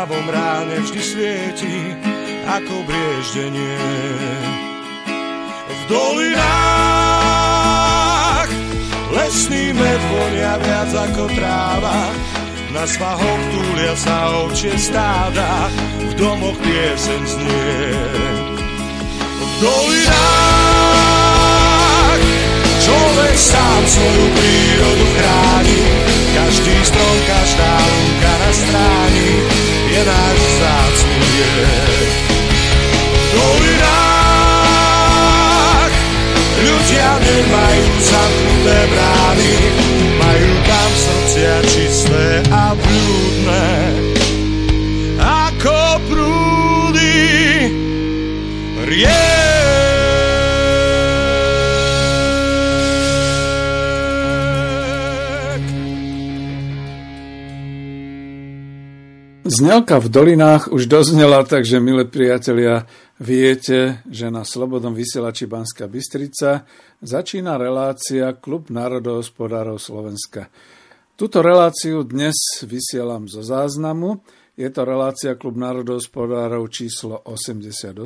tmavom ráne vždy svieti, ako brieždenie. V dolinách lesný med vonia viac ako tráva. Na svahoch túlia sa ovčie stáda, v domoch pieseň znie. V dolinách človek sám svoju prírodu chráni, každý strom, každá lúka na stráni je náš vzácný liek. V dolinách ľudia nemajú zamknuté brány, majú tam srdcia čisté a blúdne, ako prúdy riek. Znelka v dolinách už doznela, takže milé priatelia, viete, že na Slobodnom vysielači Banska Bystrica začína relácia Klub národohospodárov Slovenska. Túto reláciu dnes vysielam zo záznamu. Je to relácia Klub národohospodárov číslo 88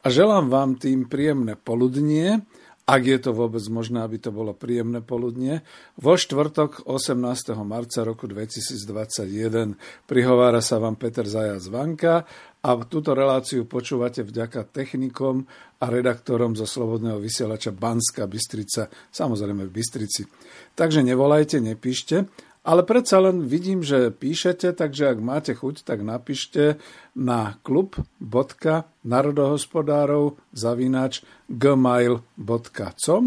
a želám vám tým príjemné poludnie, ak je to vôbec možné, aby to bolo príjemné poludnie, vo štvrtok 18. marca roku 2021. Prihovára sa vám Peter Zajac Vanka a túto reláciu počúvate vďaka technikom a redaktorom zo Slobodného vysielača Banska Bystrica, samozrejme v Bystrici. Takže nevolajte, nepíšte, ale predsa len vidím, že píšete, takže ak máte chuť, tak napíšte na klub.narodohospodárov zavinač gmail.com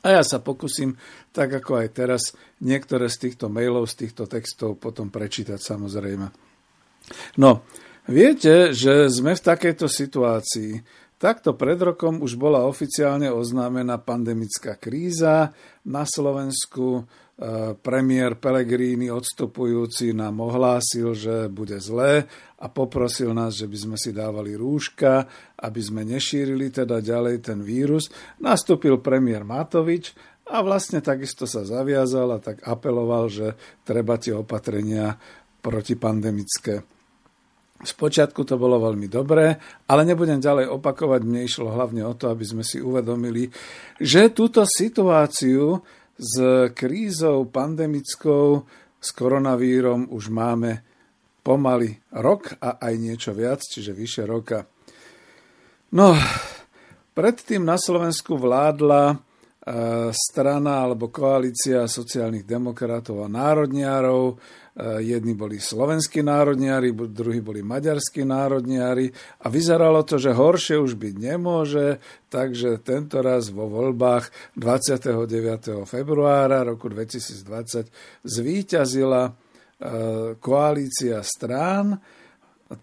a ja sa pokúsim, tak ako aj teraz, niektoré z týchto mailov, z týchto textov potom prečítať samozrejme. No, viete, že sme v takejto situácii. Takto pred rokom už bola oficiálne oznámená pandemická kríza na Slovensku premiér Pellegrini odstupujúci nám ohlásil, že bude zlé a poprosil nás, že by sme si dávali rúška, aby sme nešírili teda ďalej ten vírus. Nastúpil premiér Matovič a vlastne takisto sa zaviazal a tak apeloval, že treba tie opatrenia protipandemické. Spočiatku to bolo veľmi dobré, ale nebudem ďalej opakovať, mne išlo hlavne o to, aby sme si uvedomili, že túto situáciu s krízou pandemickou, s koronavírom už máme pomaly rok a aj niečo viac, čiže vyše roka. No, predtým na Slovensku vládla strana alebo koalícia sociálnych demokratov a národniarov. Jedni boli slovenskí národniari, druhí boli maďarskí národniari a vyzeralo to, že horšie už byť nemôže, takže tento raz vo voľbách 29. februára roku 2020 zvíťazila koalícia strán,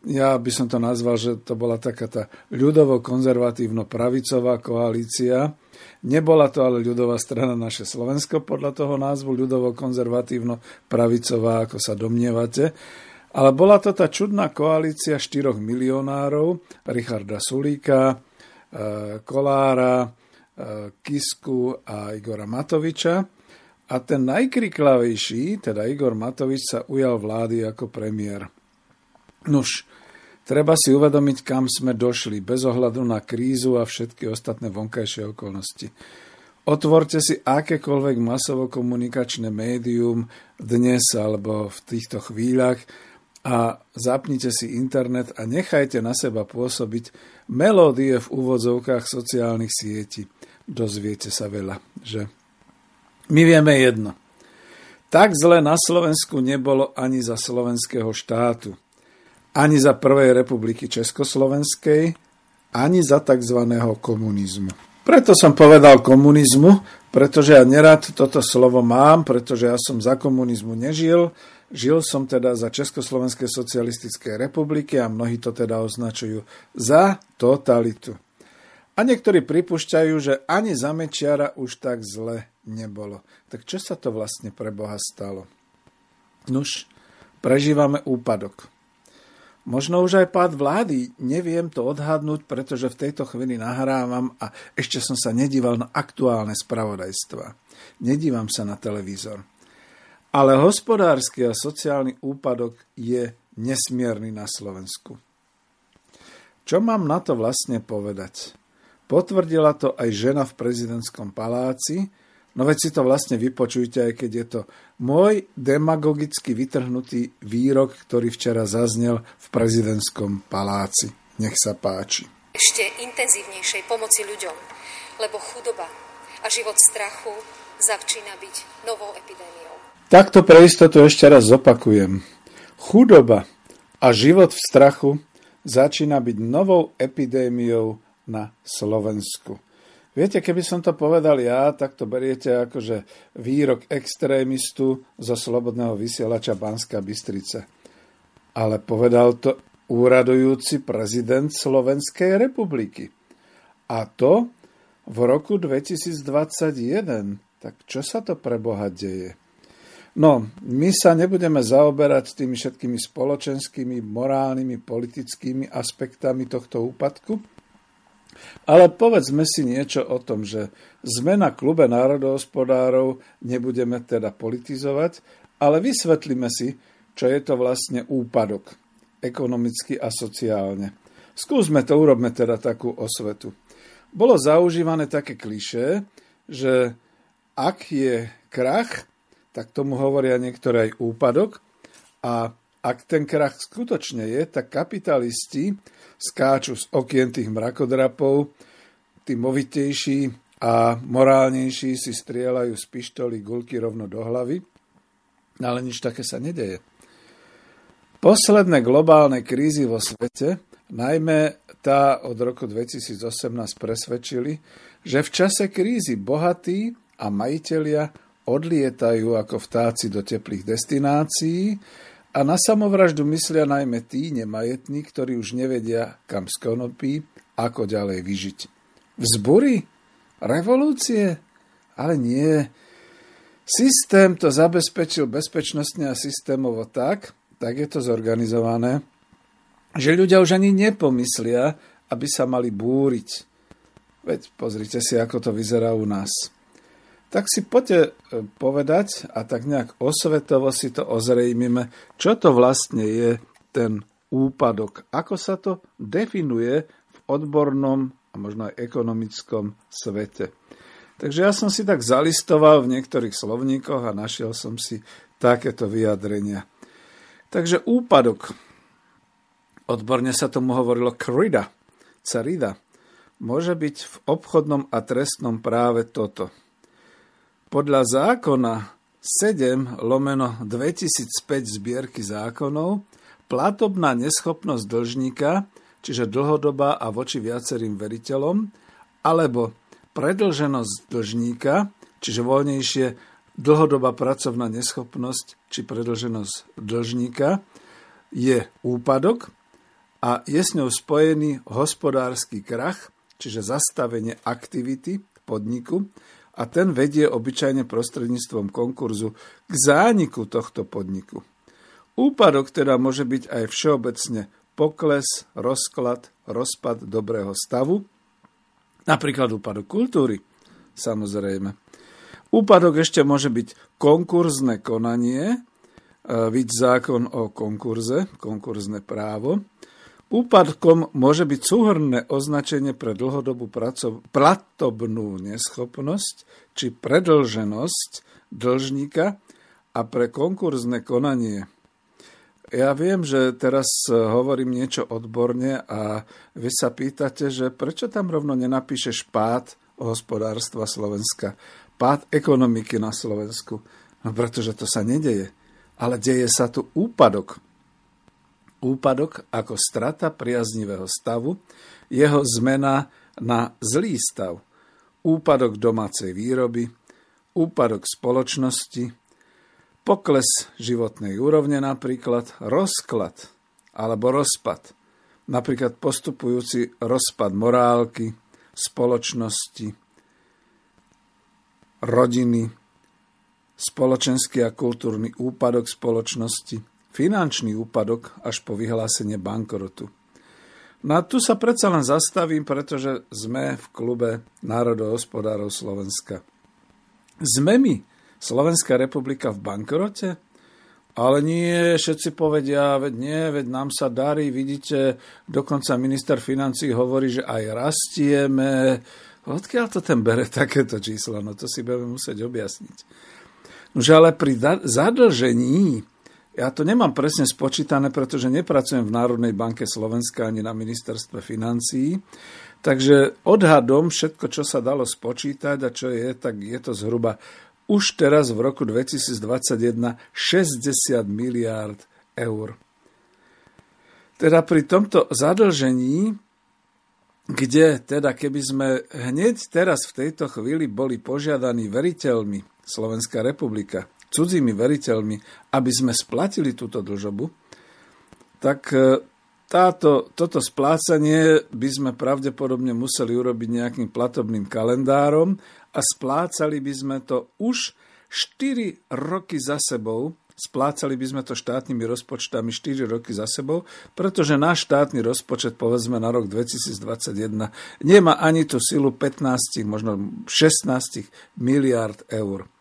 ja by som to nazval, že to bola taká tá ľudovo-konzervatívno-pravicová koalícia. Nebola to ale ľudová strana naše Slovensko podľa toho názvu ľudovo-konzervatívno-pravicová, ako sa domnievate. Ale bola to tá čudná koalícia štyroch milionárov, Richarda Sulíka, e, Kolára, e, Kisku a Igora Matoviča. A ten najkriklavejší, teda Igor Matovič, sa ujal vlády ako premiér. Nuž, treba si uvedomiť, kam sme došli, bez ohľadu na krízu a všetky ostatné vonkajšie okolnosti. Otvorte si akékoľvek masovo-komunikačné médium dnes alebo v týchto chvíľach a zapnite si internet a nechajte na seba pôsobiť melódie v úvodzovkách sociálnych sietí. Dozviete sa veľa, že? My vieme jedno. Tak zle na Slovensku nebolo ani za slovenského štátu ani za Prvej republiky Československej, ani za tzv. komunizmu. Preto som povedal komunizmu, pretože ja nerad toto slovo mám, pretože ja som za komunizmu nežil. Žil som teda za Československej socialistickej republiky a mnohí to teda označujú za totalitu. A niektorí pripúšťajú, že ani za Mečiara už tak zle nebolo. Tak čo sa to vlastne pre Boha stalo? Nuž, prežívame úpadok. Možno už aj pád vlády, neviem to odhadnúť, pretože v tejto chvíli nahrávam a ešte som sa nedíval na aktuálne spravodajstva. Nedívam sa na televízor. Ale hospodársky a sociálny úpadok je nesmierny na Slovensku. Čo mám na to vlastne povedať? Potvrdila to aj žena v prezidentskom paláci, No veď si to vlastne vypočujte, aj keď je to môj demagogicky vytrhnutý výrok, ktorý včera zaznel v prezidentskom paláci. Nech sa páči. Ešte intenzívnejšej pomoci ľuďom, lebo chudoba a život strachu začína byť novou epidémiou. Takto pre istotu ešte raz zopakujem. Chudoba a život v strachu začína byť novou epidémiou na Slovensku. Viete, keby som to povedal ja, tak to beriete ako, že výrok extrémistu zo Slobodného vysielača Banska Bystrice. Ale povedal to úradujúci prezident Slovenskej republiky. A to v roku 2021. Tak čo sa to pre Boha deje? No, my sa nebudeme zaoberať tými všetkými spoločenskými, morálnymi, politickými aspektami tohto úpadku, ale povedzme si niečo o tom, že sme na klube národohospodárov, nebudeme teda politizovať, ale vysvetlíme si, čo je to vlastne úpadok ekonomicky a sociálne. Skúsme to, urobme teda takú osvetu. Bolo zaužívané také kliše, že ak je krach, tak tomu hovoria niektoré aj úpadok a ak ten krach skutočne je, tak kapitalisti skáču z okien tých mrakodrapov, tí movitejší a morálnejší si strieľajú z pištoli gulky rovno do hlavy, ale nič také sa nedeje. Posledné globálne krízy vo svete, najmä tá od roku 2018 presvedčili, že v čase krízy bohatí a majitelia odlietajú ako vtáci do teplých destinácií a na samovraždu myslia najmä tí nemajetní, ktorí už nevedia, kam skonopí, ako ďalej vyžiť. Vzbury? Revolúcie? Ale nie. Systém to zabezpečil bezpečnostne a systémovo tak, tak je to zorganizované, že ľudia už ani nepomyslia, aby sa mali búriť. Veď pozrite si, ako to vyzerá u nás. Tak si poďte e, povedať a tak nejak osvetovo si to ozrejmime, čo to vlastne je ten úpadok, ako sa to definuje v odbornom a možno aj ekonomickom svete. Takže ja som si tak zalistoval v niektorých slovníkoch a našiel som si takéto vyjadrenia. Takže úpadok, odborne sa tomu hovorilo krida, carida, môže byť v obchodnom a trestnom práve toto – podľa zákona 7 lomeno 2005 zbierky zákonov platobná neschopnosť dlžníka, čiže dlhodobá a voči viacerým veriteľom, alebo predlženosť dlžníka, čiže voľnejšie dlhodobá pracovná neschopnosť či predlženosť dlžníka je úpadok a je s ňou spojený hospodársky krach, čiže zastavenie aktivity podniku a ten vedie obyčajne prostredníctvom konkurzu k zániku tohto podniku. Úpadok teda môže byť aj všeobecne pokles, rozklad, rozpad dobrého stavu, napríklad úpadok kultúry, samozrejme. Úpadok ešte môže byť konkurzne konanie, e, vid zákon o konkurze, konkurzne právo. Úpadkom môže byť súhrné označenie pre dlhodobú pracov- platobnú neschopnosť či predlženosť dlžníka a pre konkurzne konanie. Ja viem, že teraz hovorím niečo odborne a vy sa pýtate, že prečo tam rovno nenapíšeš pád hospodárstva Slovenska pád ekonomiky na Slovensku. No pretože to sa nedeje. Ale deje sa tu úpadok. Úpadok ako strata priaznivého stavu, jeho zmena na zlý stav. Úpadok domácej výroby, úpadok spoločnosti, pokles životnej úrovne napríklad, rozklad alebo rozpad. Napríklad postupujúci rozpad morálky, spoločnosti, rodiny, spoločenský a kultúrny úpadok spoločnosti, finančný úpadok až po vyhlásenie bankrotu. No tu sa predsa len zastavím, pretože sme v klube národohospodárov Slovenska. Sme my, Slovenská republika, v bankrote? Ale nie, všetci povedia, veď nie, veď nám sa darí, vidíte, dokonca minister financí hovorí, že aj rastieme, Odkiaľ to ten bere takéto číslo? No to si budeme musieť objasniť. Nože ale pri zadlžení, ja to nemám presne spočítané, pretože nepracujem v Národnej banke Slovenska ani na ministerstve financií, takže odhadom všetko, čo sa dalo spočítať a čo je, tak je to zhruba už teraz v roku 2021 60 miliárd eur. Teda pri tomto zadlžení kde teda keby sme hneď teraz v tejto chvíli boli požiadaní veriteľmi Slovenská republika, cudzími veriteľmi, aby sme splatili túto dlžobu, tak e, táto, toto splácanie by sme pravdepodobne museli urobiť nejakým platobným kalendárom a splácali by sme to už 4 roky za sebou, splácali by sme to štátnymi rozpočtami 4 roky za sebou, pretože náš štátny rozpočet, povedzme na rok 2021, nemá ani tú silu 15, možno 16 miliard eur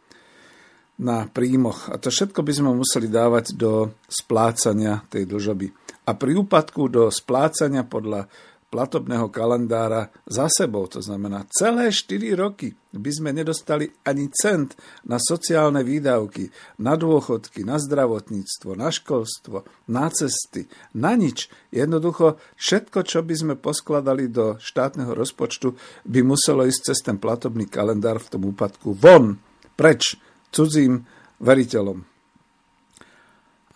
na príjmoch. A to všetko by sme museli dávať do splácania tej dlžoby. A pri úpadku do splácania podľa platobného kalendára za sebou. To znamená, celé 4 roky by sme nedostali ani cent na sociálne výdavky, na dôchodky, na zdravotníctvo, na školstvo, na cesty, na nič. Jednoducho všetko, čo by sme poskladali do štátneho rozpočtu, by muselo ísť cez ten platobný kalendár v tom úpadku von, preč, cudzím veriteľom.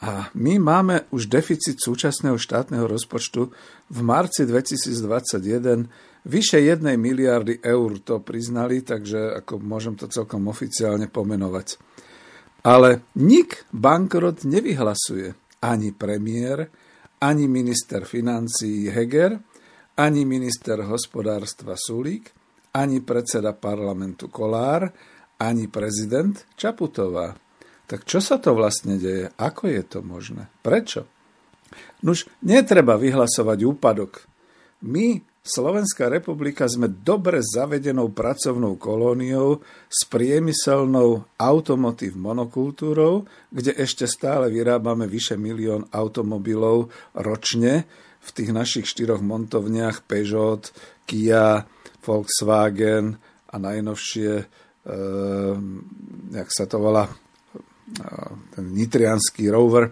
A my máme už deficit súčasného štátneho rozpočtu v marci 2021 vyše 1 miliardy eur to priznali, takže ako môžem to celkom oficiálne pomenovať. Ale nik bankrot nevyhlasuje ani premiér, ani minister financií Heger, ani minister hospodárstva Sulík, ani predseda parlamentu Kolár, ani prezident Čaputová. Tak čo sa to vlastne deje? Ako je to možné? Prečo? Nuž, netreba vyhlasovať úpadok. My, Slovenská republika, sme dobre zavedenou pracovnou kolóniou s priemyselnou automotív monokultúrou, kde ešte stále vyrábame vyše milión automobilov ročne v tých našich štyroch montovniach Peugeot, Kia, Volkswagen a najnovšie, jak sa to volá, ten nitrianský rover.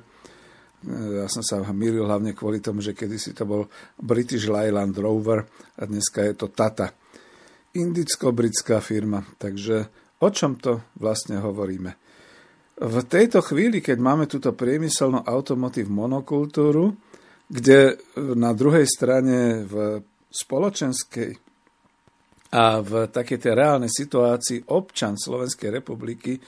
Ja som sa milil hlavne kvôli tomu, že kedysi to bol British Leyland Rover a dneska je to Tata. Indicko-britská firma. Takže o čom to vlastne hovoríme? V tejto chvíli, keď máme túto priemyselnú automotív monokultúru, kde na druhej strane v spoločenskej a v takej tej reálnej situácii občan Slovenskej republiky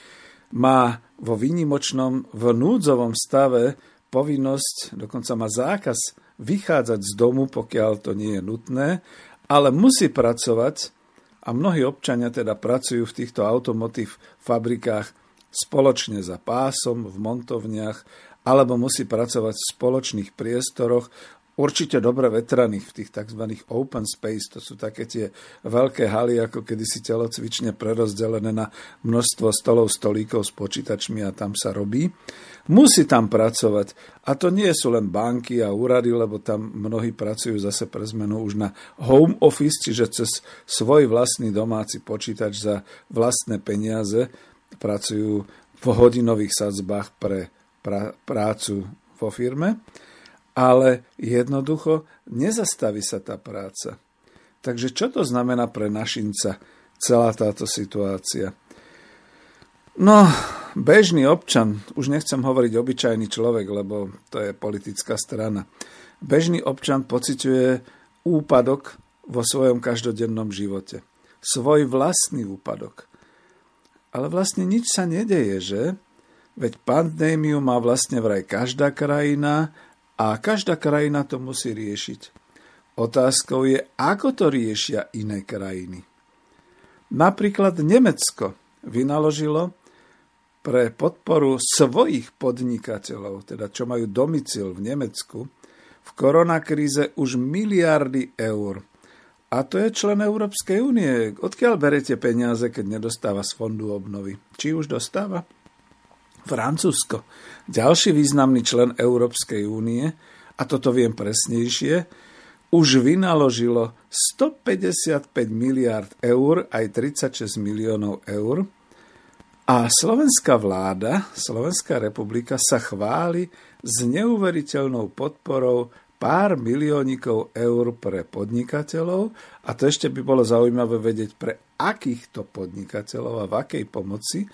má vo výnimočnom, v núdzovom stave povinnosť, dokonca má zákaz vychádzať z domu, pokiaľ to nie je nutné, ale musí pracovať a mnohí občania teda pracujú v týchto automotív fabrikách spoločne za pásom, v montovniach, alebo musí pracovať v spoločných priestoroch, určite dobre vetraných v tých tzv. open space, to sú také tie veľké haly, ako kedysi telocvične prerozdelené na množstvo stolov, stolíkov s počítačmi a tam sa robí. Musí tam pracovať. A to nie sú len banky a úrady, lebo tam mnohí pracujú zase pre zmenu už na home office, čiže cez svoj vlastný domáci počítač za vlastné peniaze pracujú v hodinových sadzbách pre pra- prácu vo firme ale jednoducho nezastaví sa tá práca. Takže čo to znamená pre našinca celá táto situácia? No, bežný občan, už nechcem hovoriť obyčajný človek, lebo to je politická strana. Bežný občan pociťuje úpadok vo svojom každodennom živote. Svoj vlastný úpadok. Ale vlastne nič sa nedeje, že? Veď pandémiu má vlastne vraj každá krajina a každá krajina to musí riešiť. Otázkou je, ako to riešia iné krajiny. Napríklad Nemecko vynaložilo pre podporu svojich podnikateľov, teda čo majú domicil v Nemecku, v koronakríze už miliardy eur. A to je člen Európskej únie. Odkiaľ berete peniaze, keď nedostáva z fondu obnovy? Či už dostáva? Francúzsko, ďalší významný člen Európskej únie, a toto viem presnejšie, už vynaložilo 155 miliard eur, aj 36 miliónov eur. A slovenská vláda, Slovenská republika sa chváli s neuveriteľnou podporou pár miliónikov eur pre podnikateľov a to ešte by bolo zaujímavé vedieť pre akýchto podnikateľov a v akej pomoci,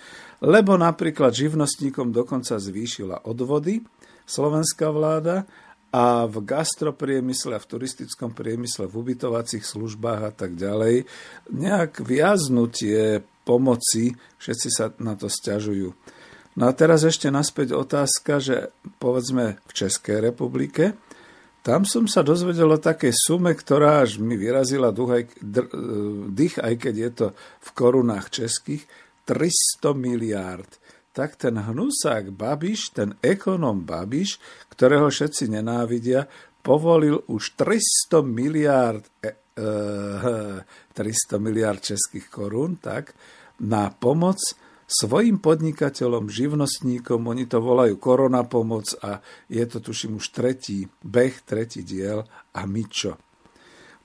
lebo napríklad živnostníkom dokonca zvýšila odvody slovenská vláda a v gastropriemysle a v turistickom priemysle, v ubytovacích službách a tak ďalej, nejak viaznutie pomoci, všetci sa na to stiažujú. No a teraz ešte naspäť otázka, že povedzme v Českej republike, tam som sa dozvedel o takej sume, ktorá až mi vyrazila duch, dr, e, dých, aj keď je to v korunách českých, 300 miliárd. Tak ten hnusák Babiš, ten ekonom Babiš, ktorého všetci nenávidia, povolil už 300 miliárd, e, e, 300 miliárd českých korún, tak, na pomoc svojim podnikateľom, živnostníkom, oni to volajú korona pomoc a je to tuším už tretí beh, tretí diel a my čo?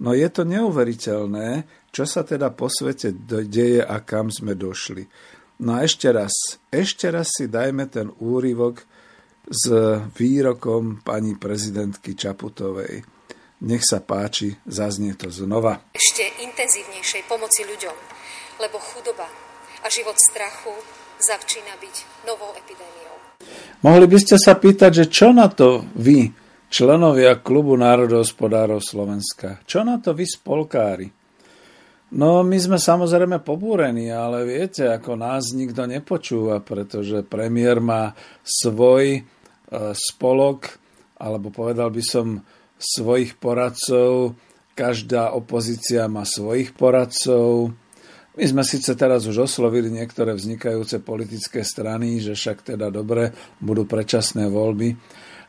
No je to neuveriteľné, čo sa teda po svete deje a kam sme došli. No a ešte raz, ešte raz si dajme ten úryvok s výrokom pani prezidentky Čaputovej. Nech sa páči, zaznie to znova. Ešte intenzívnejšej pomoci ľuďom, lebo chudoba a život strachu začína byť novou epidémiou. Mohli by ste sa pýtať, že čo na to vy, členovia Klubu národohospodárov Slovenska, čo na to vy spolkári? No, my sme samozrejme pobúrení, ale viete, ako nás nikto nepočúva, pretože premiér má svoj e, spolok, alebo povedal by som svojich poradcov, každá opozícia má svojich poradcov, my sme síce teraz už oslovili niektoré vznikajúce politické strany, že však teda dobre, budú predčasné voľby.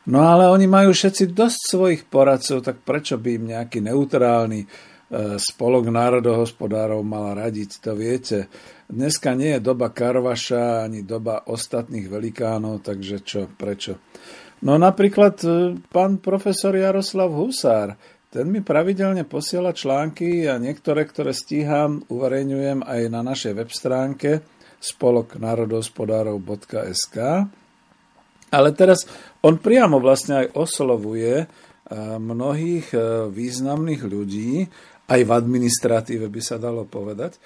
No ale oni majú všetci dosť svojich poradcov, tak prečo by im nejaký neutrálny e, spolok národohospodárov mal radiť, to viete. Dneska nie je doba Karvaša ani doba ostatných velikánov, takže čo, prečo? No napríklad e, pán profesor Jaroslav Husár, ten mi pravidelne posiela články a niektoré, ktoré stíham, uverejňujem aj na našej web stránke spolok národospodárov.sk. Ale teraz on priamo vlastne aj oslovuje mnohých e, významných ľudí, aj v administratíve by sa dalo povedať.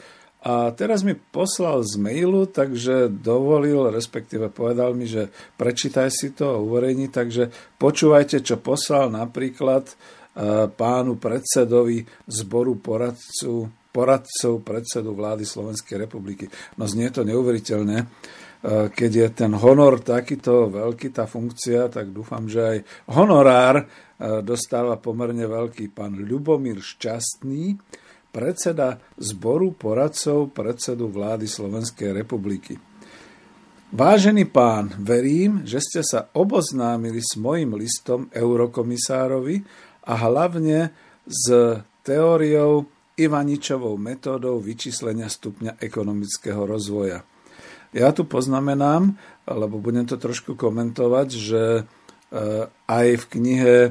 A teraz mi poslal z mailu, takže dovolil, respektíve povedal mi, že prečítaj si to a uverejni, takže počúvajte, čo poslal napríklad pánu predsedovi zboru poradcu, poradcov predsedu vlády Slovenskej republiky. No znie to neuveriteľné. Keď je ten honor takýto veľký, tá funkcia, tak dúfam, že aj honorár dostáva pomerne veľký pán Ľubomír Šťastný, predseda zboru poradcov predsedu vlády Slovenskej republiky. Vážený pán, verím, že ste sa oboznámili s mojim listom eurokomisárovi a hlavne s teóriou Ivaničovou metódou vyčíslenia stupňa ekonomického rozvoja. Ja tu poznamenám, lebo budem to trošku komentovať, že e, aj v knihe, e,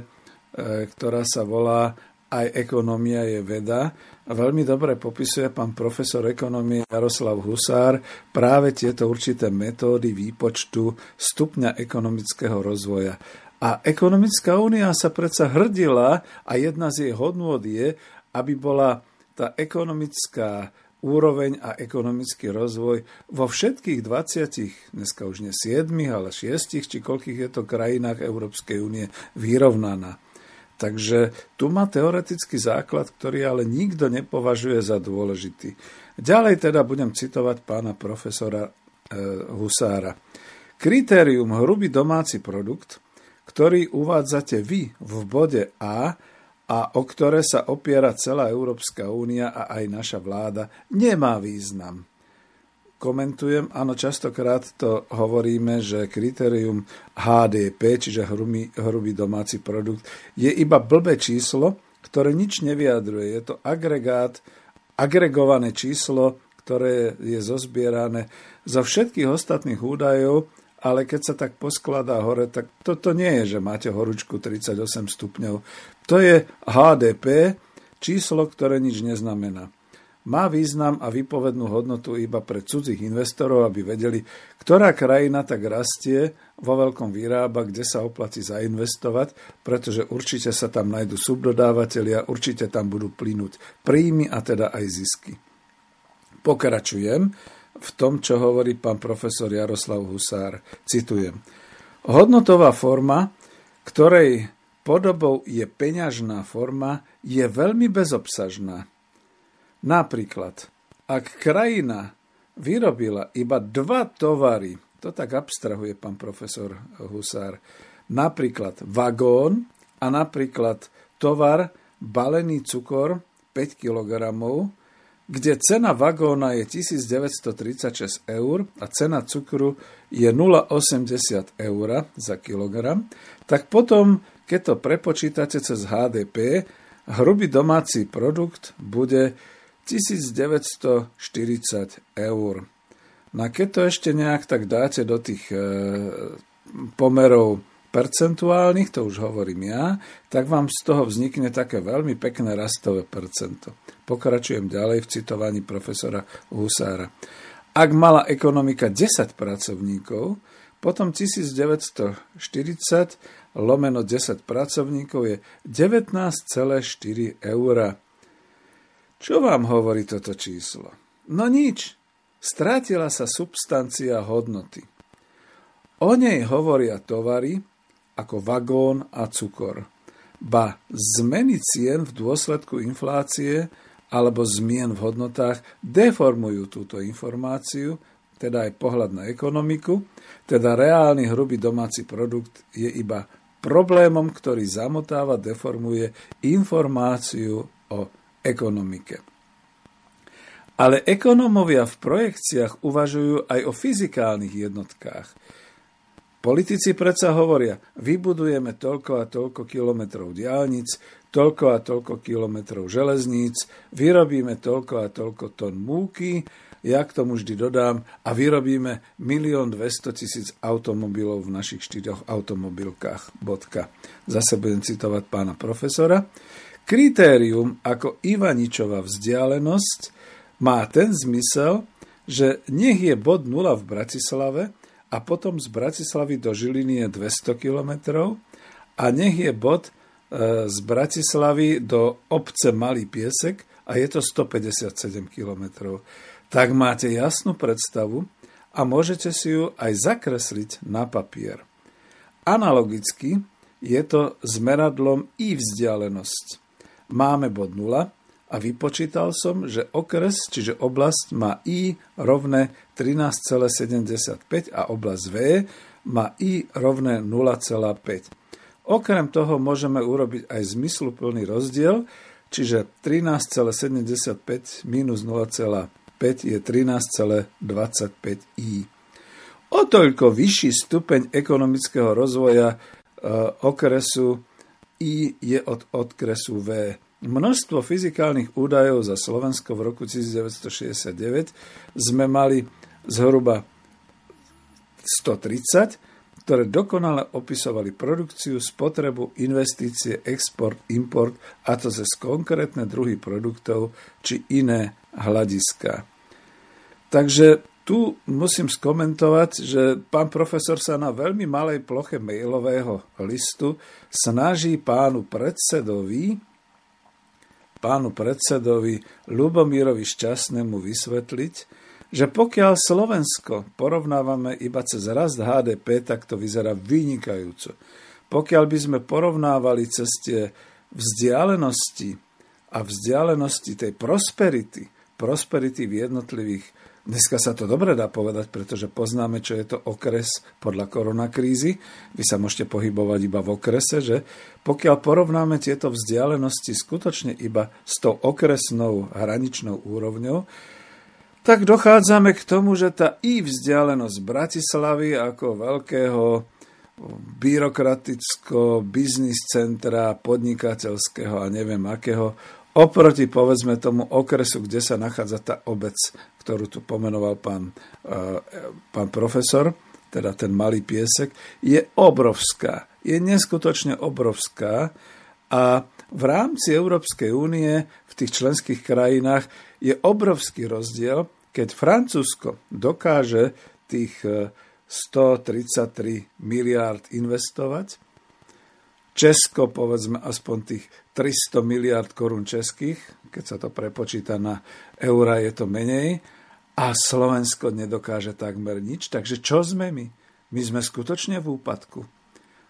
ktorá sa volá Aj ekonomia je veda, veľmi dobre popisuje pán profesor ekonomie Jaroslav Husár práve tieto určité metódy výpočtu stupňa ekonomického rozvoja. A ekonomická únia sa predsa hrdila a jedna z jej hodnôt je, aby bola tá ekonomická úroveň a ekonomický rozvoj vo všetkých 20, dneska už nie 7, ale 6, či koľkých je to krajinách Európskej únie vyrovnaná. Takže tu má teoretický základ, ktorý ale nikto nepovažuje za dôležitý. Ďalej teda budem citovať pána profesora e, Husára. Kritérium hrubý domáci produkt, ktorý uvádzate vy v bode A a o ktoré sa opiera celá Európska únia a aj naša vláda, nemá význam komentujem, áno, častokrát to hovoríme, že kritérium HDP, čiže hrubý, hrubý domáci produkt, je iba blbé číslo, ktoré nič nevyjadruje. Je to agregát, agregované číslo, ktoré je zozbierané zo všetkých ostatných údajov, ale keď sa tak poskladá hore, tak toto nie je, že máte horúčku 38 stupňov. To je HDP, číslo, ktoré nič neznamená má význam a vypovednú hodnotu iba pre cudzích investorov, aby vedeli, ktorá krajina tak rastie, vo veľkom vyrába, kde sa oplatí zainvestovať, pretože určite sa tam nájdú subdodávateľia, určite tam budú plynúť príjmy a teda aj zisky. Pokračujem v tom, čo hovorí pán profesor Jaroslav Husár. Citujem. Hodnotová forma, ktorej podobou je peňažná forma, je veľmi bezobsažná Napríklad, ak krajina vyrobila iba dva tovary, to tak abstrahuje pán profesor Husár, napríklad vagón a napríklad tovar balený cukor 5 kg, kde cena vagóna je 1936 eur a cena cukru je 0,80 eur za kilogram, tak potom, keď to prepočítate cez HDP, hrubý domáci produkt bude 1940 eur. No a keď to ešte nejak tak dáte do tých e, pomerov percentuálnych, to už hovorím ja, tak vám z toho vznikne také veľmi pekné rastové percento. Pokračujem ďalej v citovaní profesora Husára. Ak mala ekonomika 10 pracovníkov, potom 1940 lomeno 10 pracovníkov je 19,4 eur. Čo vám hovorí toto číslo? No nič. Strátila sa substancia hodnoty. O nej hovoria tovary ako vagón a cukor. Ba zmeny cien v dôsledku inflácie alebo zmien v hodnotách deformujú túto informáciu, teda aj pohľad na ekonomiku, teda reálny hrubý domáci produkt je iba problémom, ktorý zamotáva, deformuje informáciu o ekonomike. Ale ekonómovia v projekciách uvažujú aj o fyzikálnych jednotkách. Politici predsa hovoria, vybudujeme toľko a toľko kilometrov diálnic, toľko a toľko kilometrov železníc, vyrobíme toľko a toľko tón múky, ja k tomu vždy dodám, a vyrobíme milión 200 tisíc automobilov v našich štyroch automobilkách. Bodka. Zase budem citovať pána profesora. Kritérium ako Ivaničova vzdialenosť má ten zmysel, že nech je bod 0 v Bratislave a potom z Bratislavy do Žiliny je 200 km a nech je bod z Bratislavy do obce Malý Piesek a je to 157 km. Tak máte jasnú predstavu a môžete si ju aj zakresliť na papier. Analogicky je to s meradlom i vzdialenosť máme bod 0 a vypočítal som, že okres, čiže oblasť má i rovné 13,75 a oblasť V má I rovné 0,5. Okrem toho môžeme urobiť aj zmysluplný rozdiel, čiže 13,75 minus 0,5 je 13,25i. O toľko vyšší stupeň ekonomického rozvoja e, okresu I je od odkresu V. Množstvo fyzikálnych údajov za Slovensko v roku 1969 sme mali zhruba 130, ktoré dokonale opisovali produkciu, spotrebu, investície, export, import a to cez konkrétne druhy produktov či iné hľadiska. Takže tu musím skomentovať, že pán profesor sa na veľmi malej ploche mailového listu snaží pánu predsedovi, pánu predsedovi Lubomírovi Šťastnému vysvetliť, že pokiaľ Slovensko porovnávame iba cez rast HDP, tak to vyzerá vynikajúco. Pokiaľ by sme porovnávali cez tie vzdialenosti a vzdialenosti tej prosperity, prosperity v jednotlivých Dneska sa to dobre dá povedať, pretože poznáme, čo je to okres podľa koronakrízy. Vy sa môžete pohybovať iba v okrese, že pokiaľ porovnáme tieto vzdialenosti skutočne iba s tou okresnou hraničnou úrovňou, tak dochádzame k tomu, že tá i vzdialenosť Bratislavy ako veľkého byrokraticko biznis centra, podnikateľského a neviem akého, oproti povedzme tomu okresu, kde sa nachádza tá obec, ktorú tu pomenoval pán, e, pán profesor, teda ten malý piesek, je obrovská. Je neskutočne obrovská a v rámci Európskej únie v tých členských krajinách je obrovský rozdiel, keď Francúzsko dokáže tých 133 e, miliárd investovať, Česko povedzme aspoň tých 300 miliard korún českých, keď sa to prepočíta na eura, je to menej, a Slovensko nedokáže takmer nič. Takže čo sme my? My sme skutočne v úpadku.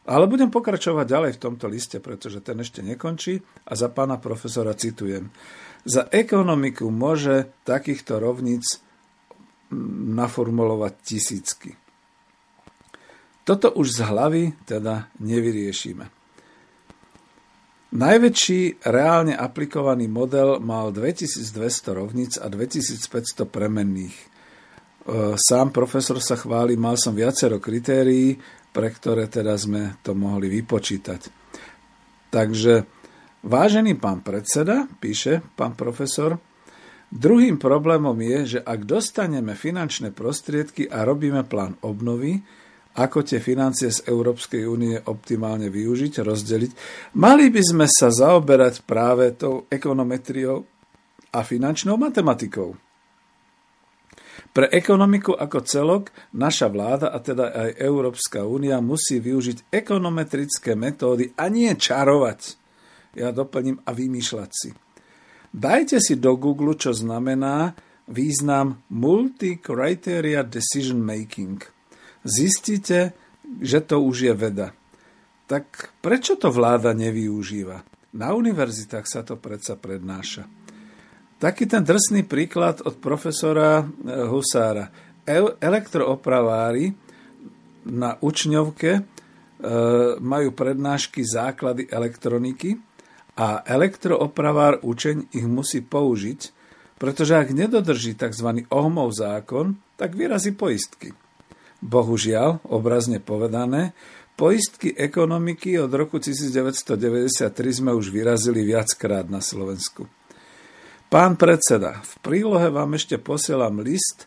Ale budem pokračovať ďalej v tomto liste, pretože ten ešte nekončí a za pána profesora citujem. Za ekonomiku môže takýchto rovníc naformulovať tisícky. Toto už z hlavy teda nevyriešime. Najväčší reálne aplikovaný model mal 2200 rovníc a 2500 premenných. E, sám profesor sa chváli, mal som viacero kritérií, pre ktoré teda sme to mohli vypočítať. Takže Vážený pán predseda, píše pán profesor, druhým problémom je, že ak dostaneme finančné prostriedky a robíme plán obnovy, ako tie financie z Európskej únie optimálne využiť, rozdeliť, mali by sme sa zaoberať práve tou ekonometriou a finančnou matematikou. Pre ekonomiku ako celok naša vláda a teda aj Európska únia musí využiť ekonometrické metódy a nie čarovať ja doplním a vymýšľať si. Dajte si do Google, čo znamená význam Multi-Criteria Decision Making. Zistíte, že to už je veda. Tak prečo to vláda nevyužíva? Na univerzitách sa to predsa prednáša. Taký ten drsný príklad od profesora eh, Husára. Elektroopravári na učňovke eh, majú prednášky základy elektroniky a elektroopravár učeň ich musí použiť, pretože ak nedodrží tzv. Ohmov zákon, tak vyrazí poistky. Bohužiaľ, obrazne povedané, poistky ekonomiky od roku 1993 sme už vyrazili viackrát na Slovensku. Pán predseda, v prílohe vám ešte posielam list,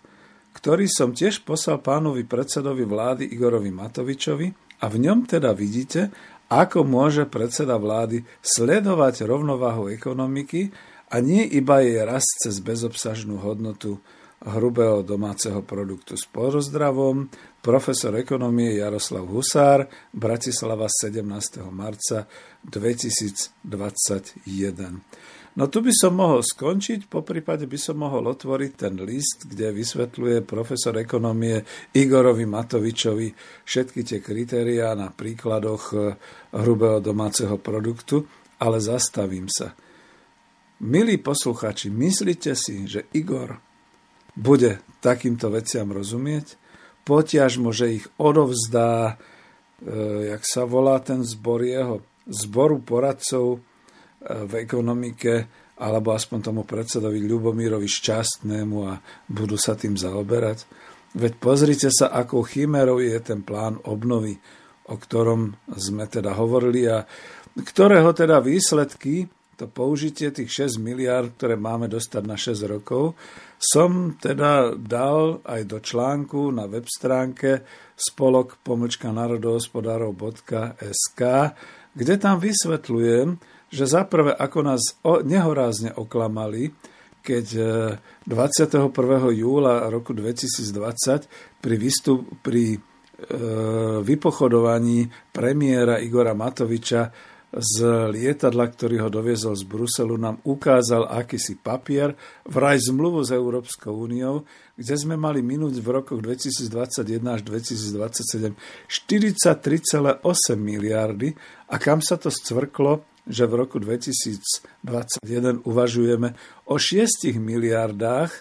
ktorý som tiež poslal pánovi predsedovi vlády Igorovi Matovičovi a v ňom teda vidíte, ako môže predseda vlády sledovať rovnováhu ekonomiky a nie iba jej rast cez bezobsažnú hodnotu hrubého domáceho produktu. S porozdravom profesor ekonomie Jaroslav Husár, Bratislava 17. marca 2021. No tu by som mohol skončiť, po prípade by som mohol otvoriť ten list, kde vysvetľuje profesor ekonomie Igorovi Matovičovi všetky tie kritériá na príkladoch eh, hrubého domáceho produktu, ale zastavím sa. Milí posluchači, myslíte si, že Igor bude takýmto veciam rozumieť, potiažmo, že ich odovzdá, e, jak sa volá ten zbor jeho, zboru poradcov v ekonomike, alebo aspoň tomu predsedovi Ľubomírovi Šťastnému a budú sa tým zaoberať. Veď pozrite sa, akou chimerou je ten plán obnovy, o ktorom sme teda hovorili a ktorého teda výsledky, to použitie tých 6 miliard, ktoré máme dostať na 6 rokov, som teda dal aj do článku na web stránke spolok kde tam vysvetľujem, že zaprvé ako nás nehorázne oklamali, keď 21. E, júla roku 2020 pri, vystup, pri e, vypochodovaní premiéra Igora Matoviča z lietadla, ktorý ho doviezol z Bruselu, nám ukázal akýsi papier, vraj zmluvu s Európskou úniou, kde sme mali minúť v rokoch 2021 až 2027 43,8 miliardy a kam sa to scvrklo, že v roku 2021 uvažujeme o 6 miliardách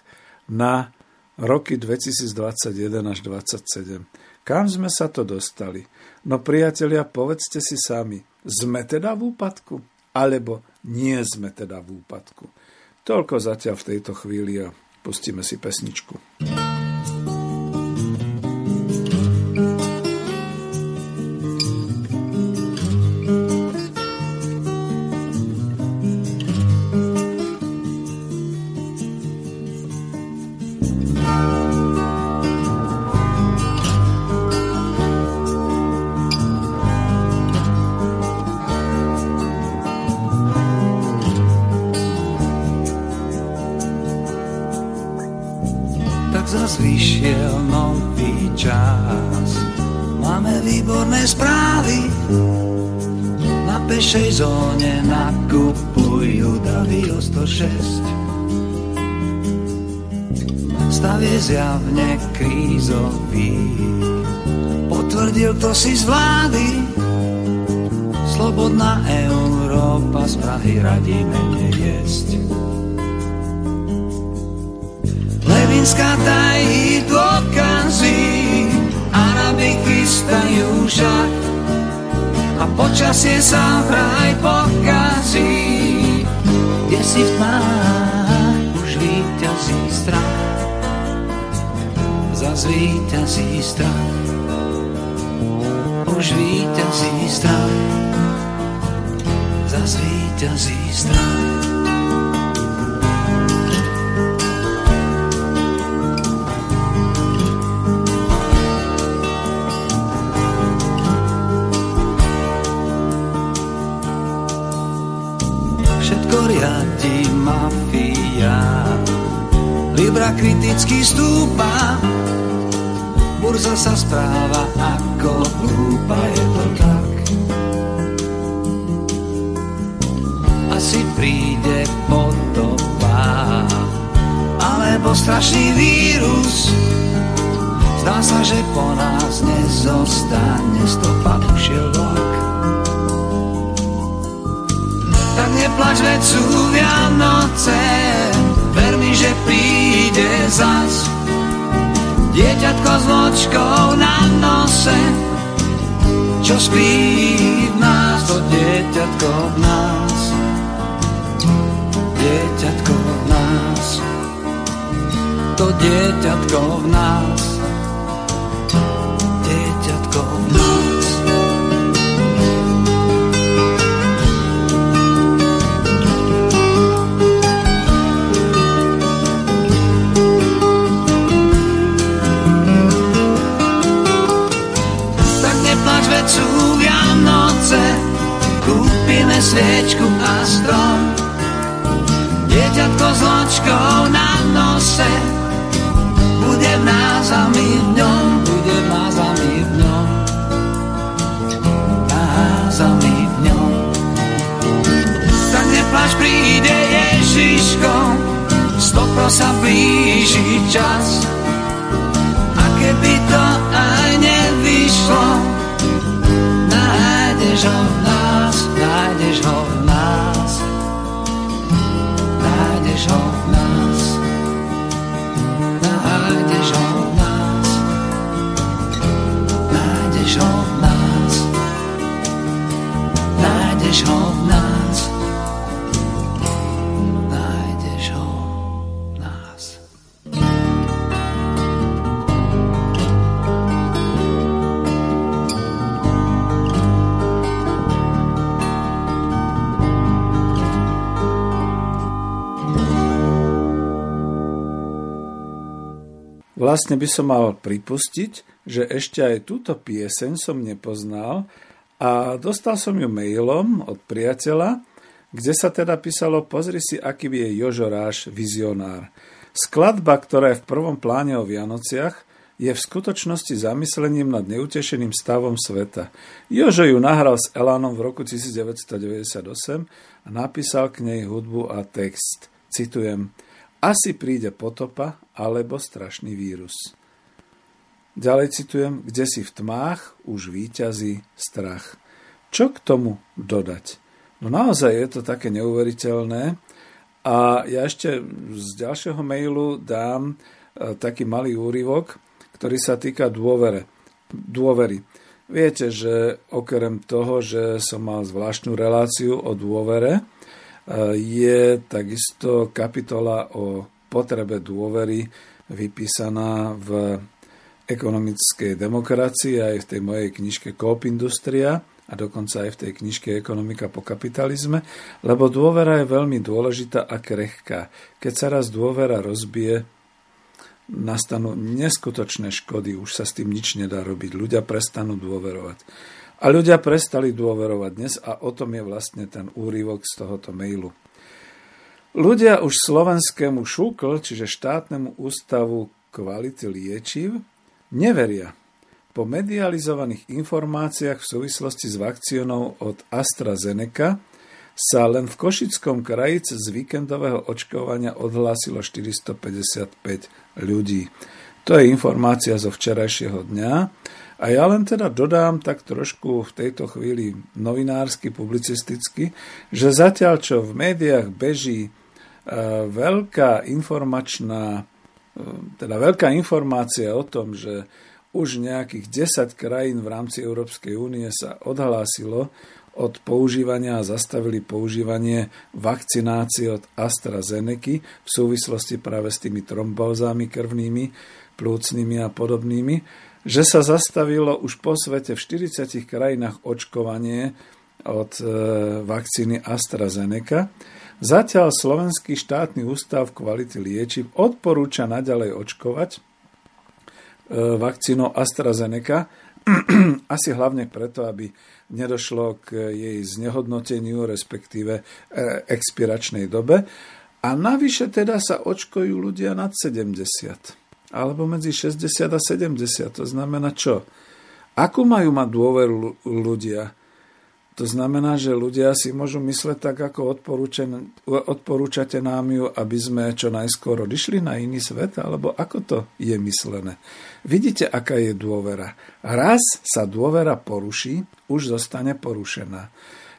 na roky 2021 až 2027. Kam sme sa to dostali? No priatelia, povedzte si sami, sme teda v úpadku? Alebo nie sme teda v úpadku? Toľko zatiaľ v tejto chvíli a pustíme si pesničku. Si z vlády, slobodná Európa z Prahy radí menej jesť. Levinská tají dôkazy, Araby chystajú šach a počasie sa vraj pokazí. Kde si v tmách už víťazí strach zvíťazí strach. Už víťazí strach. Zazvíťazí strach. Všetko riadi mafia Libra kriticky stúpa burza sa správa ako hlúpa, je to tak. Asi príde potopa, alebo strašný vírus. Zdá sa, že po nás nezostane stopa, už vlak. Tak neplač, veď sú Vianoce, ver mi, že príde zas Dieťatko s ločkou na nose, čo spí v nás, to dieťatko v nás. Dieťatko v nás, to dieťatko v nás. Sviečku a strom. Dieťatko s ločkou na nose, bude v nás a my v ňom, bude v nás a my v ňom. Nás a my v ňom. Tak neplač, príde Ježiško, stopro sa blíži čas. A keby to aj nevyšlo, nájdeš ho Vlastne by som mal pripustiť, že ešte aj túto pieseň som nepoznal a dostal som ju mailom od priateľa, kde sa teda písalo pozri si, aký je Jožoráš vizionár. Skladba, ktorá je v prvom pláne o Vianociach, je v skutočnosti zamyslením nad neutešeným stavom sveta. Jožo ju nahral s Elánom v roku 1998 a napísal k nej hudbu a text. Citujem – asi príde potopa alebo strašný vírus. Ďalej citujem, kde si v tmách už výťazí strach. Čo k tomu dodať? No naozaj je to také neuveriteľné. A ja ešte z ďalšieho mailu dám e, taký malý úryvok, ktorý sa týka dôvere, dôvery. Viete, že okrem toho, že som mal zvláštnu reláciu o dôvere, je takisto kapitola o potrebe dôvery vypísaná v ekonomickej demokracii aj v tej mojej knižke Coop Industria a dokonca aj v tej knižke Ekonomika po kapitalizme, lebo dôvera je veľmi dôležitá a krehká. Keď sa raz dôvera rozbije, nastanú neskutočné škody, už sa s tým nič nedá robiť. Ľudia prestanú dôverovať. A ľudia prestali dôverovať dnes a o tom je vlastne ten úryvok z tohoto mailu. Ľudia už slovenskému šúkl, čiže štátnemu ústavu kvality liečiv, neveria. Po medializovaných informáciách v súvislosti s vakcínou od AstraZeneca sa len v Košickom kraji z víkendového očkovania odhlásilo 455 ľudí. To je informácia zo včerajšieho dňa a ja len teda dodám tak trošku v tejto chvíli novinársky, publicisticky, že zatiaľ čo v médiách beží veľká informačná, e, teda veľká informácia o tom, že už nejakých 10 krajín v rámci Európskej únie sa odhlásilo od používania a zastavili používanie vakcinácie od AstraZeneca v súvislosti práve s tými trombózami krvnými, plúcnými a podobnými že sa zastavilo už po svete v 40 krajinách očkovanie od e, vakcíny AstraZeneca. Zatiaľ Slovenský štátny ústav kvality liečiv odporúča naďalej očkovať e, vakcínou AstraZeneca, asi hlavne preto, aby nedošlo k jej znehodnoteniu, respektíve e, expiračnej dobe. A navyše teda sa očkujú ľudia nad 70 alebo medzi 60 a 70. To znamená čo? Akú majú mať dôveru ľudia? To znamená, že ľudia si môžu mysleť tak, ako odporúčate nám ju, aby sme čo najskôr odišli na iný svet, alebo ako to je myslené. Vidíte, aká je dôvera. Raz sa dôvera poruší, už zostane porušená.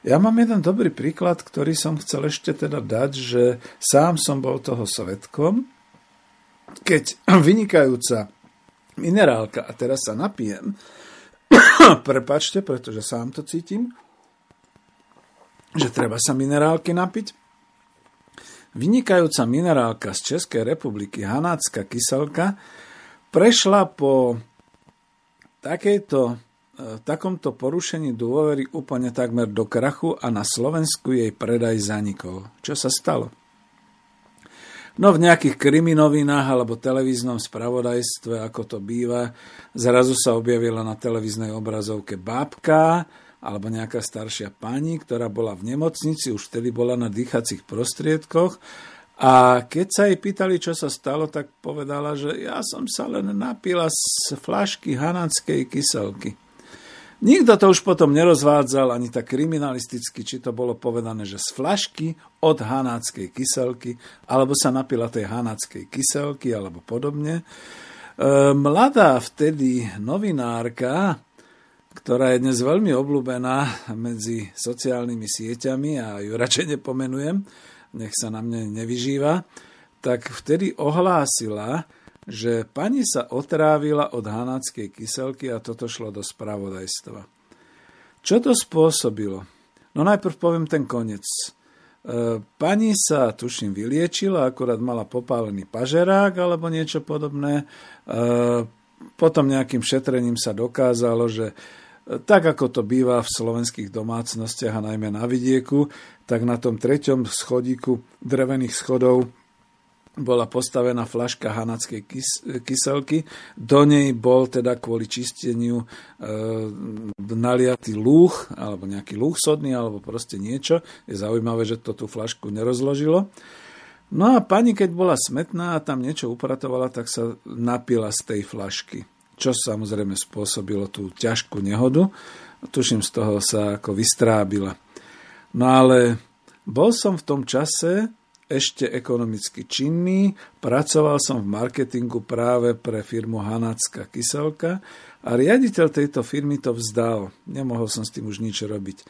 Ja mám jeden dobrý príklad, ktorý som chcel ešte teda dať, že sám som bol toho svetkom, keď vynikajúca minerálka, a teraz sa napijem, prepačte, pretože sám to cítim, že treba sa minerálky napiť. Vynikajúca minerálka z Českej republiky, hanácka kyselka, prešla po takejto, e, takomto porušení dôvery úplne takmer do krachu a na Slovensku jej predaj zanikol. Čo sa stalo? No v nejakých kriminovinách alebo televíznom spravodajstve, ako to býva, zrazu sa objavila na televíznej obrazovke bábka alebo nejaká staršia pani, ktorá bola v nemocnici, už vtedy bola na dýchacích prostriedkoch a keď sa jej pýtali, čo sa stalo, tak povedala, že ja som sa len napila z flašky hananskej kyselky. Nikto to už potom nerozvádzal ani tak kriminalisticky, či to bolo povedané, že z flašky od hanáckej kyselky, alebo sa napila tej hanáckej kyselky, alebo podobne. E, mladá vtedy novinárka, ktorá je dnes veľmi obľúbená medzi sociálnymi sieťami a ju radšej nepomenujem, nech sa na mne nevyžíva, tak vtedy ohlásila, že pani sa otrávila od hanáckej kyselky a toto šlo do spravodajstva. Čo to spôsobilo? No najprv poviem ten koniec. E, pani sa, tuším, vyliečila, akurát mala popálený pažerák alebo niečo podobné. E, potom nejakým šetrením sa dokázalo, že tak ako to býva v slovenských domácnostiach a najmä na vidieku, tak na tom treťom schodíku drevených schodov bola postavená flaška hanackej kys- kyselky. Do nej bol teda kvôli čisteniu e, naliatý lúch, alebo nejaký lúch sodný, alebo proste niečo. Je zaujímavé, že to tú flašku nerozložilo. No a pani, keď bola smetná a tam niečo upratovala, tak sa napila z tej flašky, čo samozrejme spôsobilo tú ťažkú nehodu. Tuším, z toho sa ako vystrábila. No ale bol som v tom čase ešte ekonomicky činný, pracoval som v marketingu práve pre firmu Hanacká kyselka a riaditeľ tejto firmy to vzdal. Nemohol som s tým už nič robiť.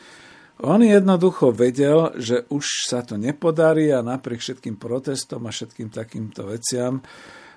On jednoducho vedel, že už sa to nepodarí a napriek všetkým protestom a všetkým takýmto veciam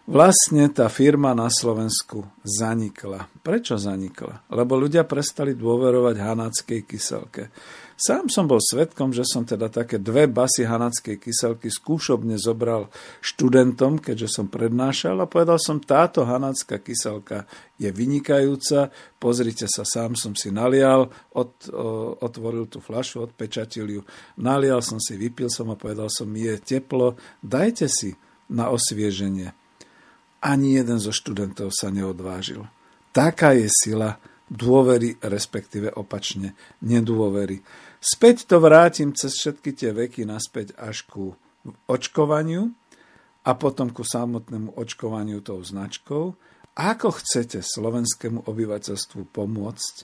vlastne tá firma na Slovensku zanikla. Prečo zanikla? Lebo ľudia prestali dôverovať hanáckej kyselke. Sám som bol svetkom, že som teda také dve basy hanackej kyselky skúšobne zobral študentom, keďže som prednášal a povedal som, táto hanacká kyselka je vynikajúca, pozrite sa, sám som si nalial, od, o, otvoril tú flašu, odpečatil ju, nalial som si, vypil som a povedal som, je teplo, dajte si na osvieženie. Ani jeden zo študentov sa neodvážil. Taká je sila dôvery, respektíve opačne nedôvery. Späť to vrátim cez všetky tie veky naspäť až ku očkovaniu a potom ku samotnému očkovaniu tou značkou. Ako chcete slovenskému obyvateľstvu pomôcť,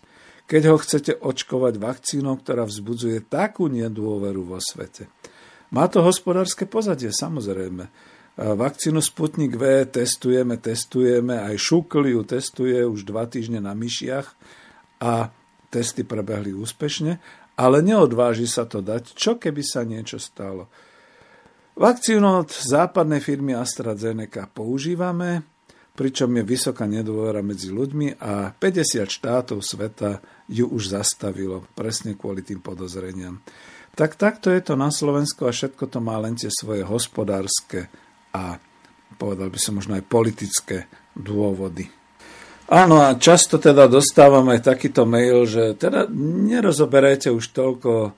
keď ho chcete očkovať vakcínou, ktorá vzbudzuje takú nedôveru vo svete? Má to hospodárske pozadie, samozrejme. Vakcínu Sputnik V testujeme, testujeme, aj Šukl testuje už dva týždne na myšiach a testy prebehli úspešne, ale neodváži sa to dať, čo keby sa niečo stalo. Vakcínu od západnej firmy AstraZeneca používame, pričom je vysoká nedôvera medzi ľuďmi a 50 štátov sveta ju už zastavilo, presne kvôli tým podozreniam. Tak takto je to na Slovensku a všetko to má len tie svoje hospodárske a povedal by som možno aj politické dôvody. Áno a často teda dostávam aj takýto mail, že teda nerozoberajte už toľko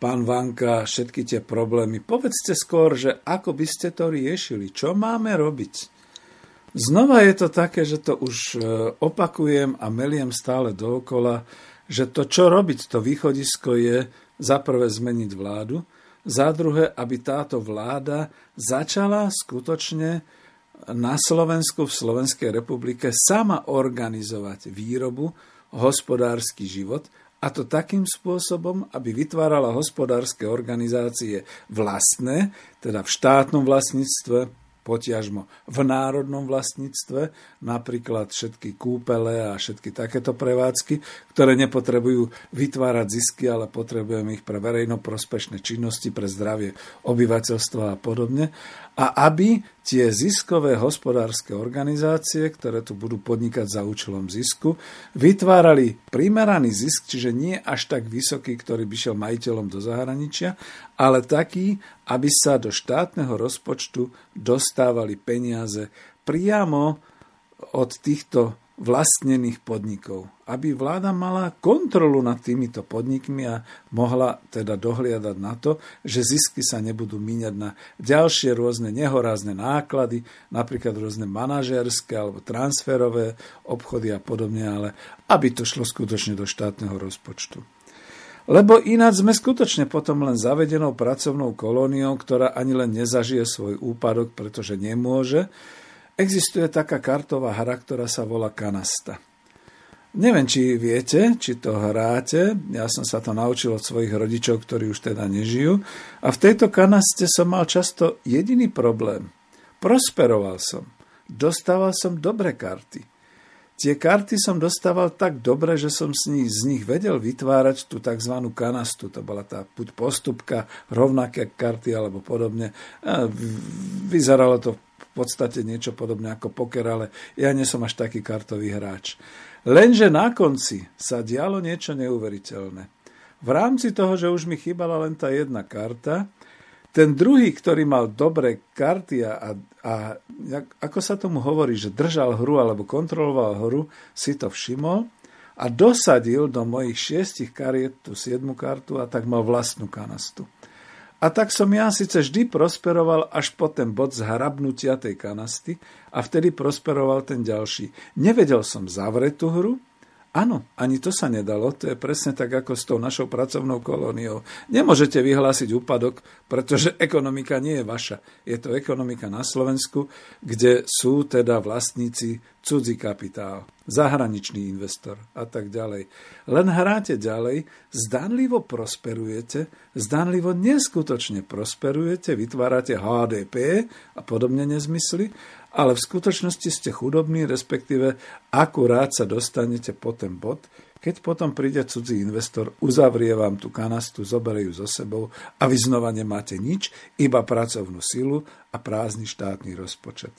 pán Vanka všetky tie problémy. Povedzte skôr, že ako by ste to riešili, čo máme robiť. Znova je to také, že to už e, opakujem a meliem stále dookola, že to, čo robiť, to východisko je za prvé zmeniť vládu, za druhé, aby táto vláda začala skutočne na Slovensku, v Slovenskej republike sama organizovať výrobu, hospodársky život a to takým spôsobom, aby vytvárala hospodárske organizácie vlastné, teda v štátnom vlastníctve, potiažmo v národnom vlastníctve, napríklad všetky kúpele a všetky takéto prevádzky, ktoré nepotrebujú vytvárať zisky, ale potrebujeme ich pre verejno prospešné činnosti, pre zdravie obyvateľstva a podobne a aby tie ziskové hospodárske organizácie, ktoré tu budú podnikať za účelom zisku, vytvárali primeraný zisk, čiže nie až tak vysoký, ktorý by šiel majiteľom do zahraničia, ale taký, aby sa do štátneho rozpočtu dostávali peniaze priamo od týchto vlastnených podnikov. Aby vláda mala kontrolu nad týmito podnikmi a mohla teda dohliadať na to, že zisky sa nebudú míňať na ďalšie rôzne nehorázne náklady, napríklad rôzne manažérske alebo transferové obchody a podobne, ale aby to šlo skutočne do štátneho rozpočtu. Lebo ináč sme skutočne potom len zavedenou pracovnou kolóniou, ktorá ani len nezažije svoj úpadok, pretože nemôže, Existuje taká kartová hra, ktorá sa volá kanasta. Neviem, či viete, či to hráte. Ja som sa to naučil od svojich rodičov, ktorí už teda nežijú. A v tejto kanaste som mal často jediný problém. Prosperoval som. Dostával som dobré karty. Tie karty som dostával tak dobre, že som z nich, z nich vedel vytvárať tú tzv. kanastu. To bola tá buď postupka, rovnaké karty alebo podobne. Vyzeralo to v podstate niečo podobné ako poker, ale ja nie som až taký kartový hráč. Lenže na konci sa dialo niečo neuveriteľné. v rámci toho, že už mi chýbala len tá jedna karta, ten druhý, ktorý mal dobré karty a, a ako sa tomu hovorí, že držal hru alebo kontroloval hru, si to všimol a dosadil do mojich šiestich kariet tú siedmu kartu a tak mal vlastnú kanastu. A tak som ja síce vždy prosperoval až po ten bod zhrabnutia tej kanasty a vtedy prosperoval ten ďalší. Nevedel som zavrieť tú hru, Áno, ani to sa nedalo. To je presne tak ako s tou našou pracovnou kolóniou. Nemôžete vyhlásiť úpadok, pretože ekonomika nie je vaša. Je to ekonomika na Slovensku, kde sú teda vlastníci cudzí kapitál, zahraničný investor a tak ďalej. Len hráte ďalej, zdanlivo prosperujete, zdanlivo neskutočne prosperujete, vytvárate HDP a podobne nezmysly ale v skutočnosti ste chudobní, respektíve akurát sa dostanete po ten bod, keď potom príde cudzí investor, uzavrie vám tú kanastu, zoberie ju so sebou a vy znova nemáte nič, iba pracovnú silu a prázdny štátny rozpočet.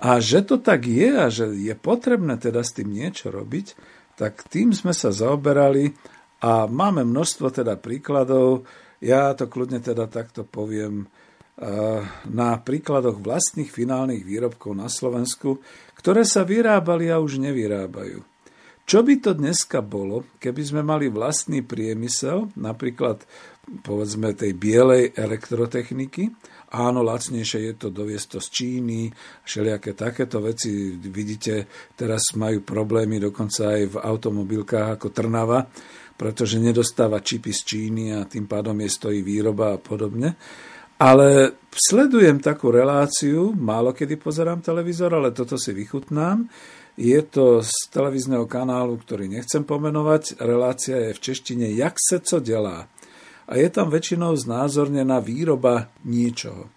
A že to tak je a že je potrebné teda s tým niečo robiť, tak tým sme sa zaoberali a máme množstvo teda príkladov. Ja to kľudne teda takto poviem na príkladoch vlastných finálnych výrobkov na Slovensku, ktoré sa vyrábali a už nevyrábajú. Čo by to dneska bolo, keby sme mali vlastný priemysel, napríklad povedzme tej bielej elektrotechniky, áno, lacnejšie je to doviesť to z Číny, všelijaké takéto veci, vidíte, teraz majú problémy dokonca aj v automobilkách ako Trnava, pretože nedostáva čipy z Číny a tým pádom je stojí výroba a podobne. Ale sledujem takú reláciu, málo kedy pozerám televízor, ale toto si vychutnám. Je to z televízneho kanálu, ktorý nechcem pomenovať. Relácia je v češtine Jak se co delá. A je tam väčšinou znázornená výroba niečoho.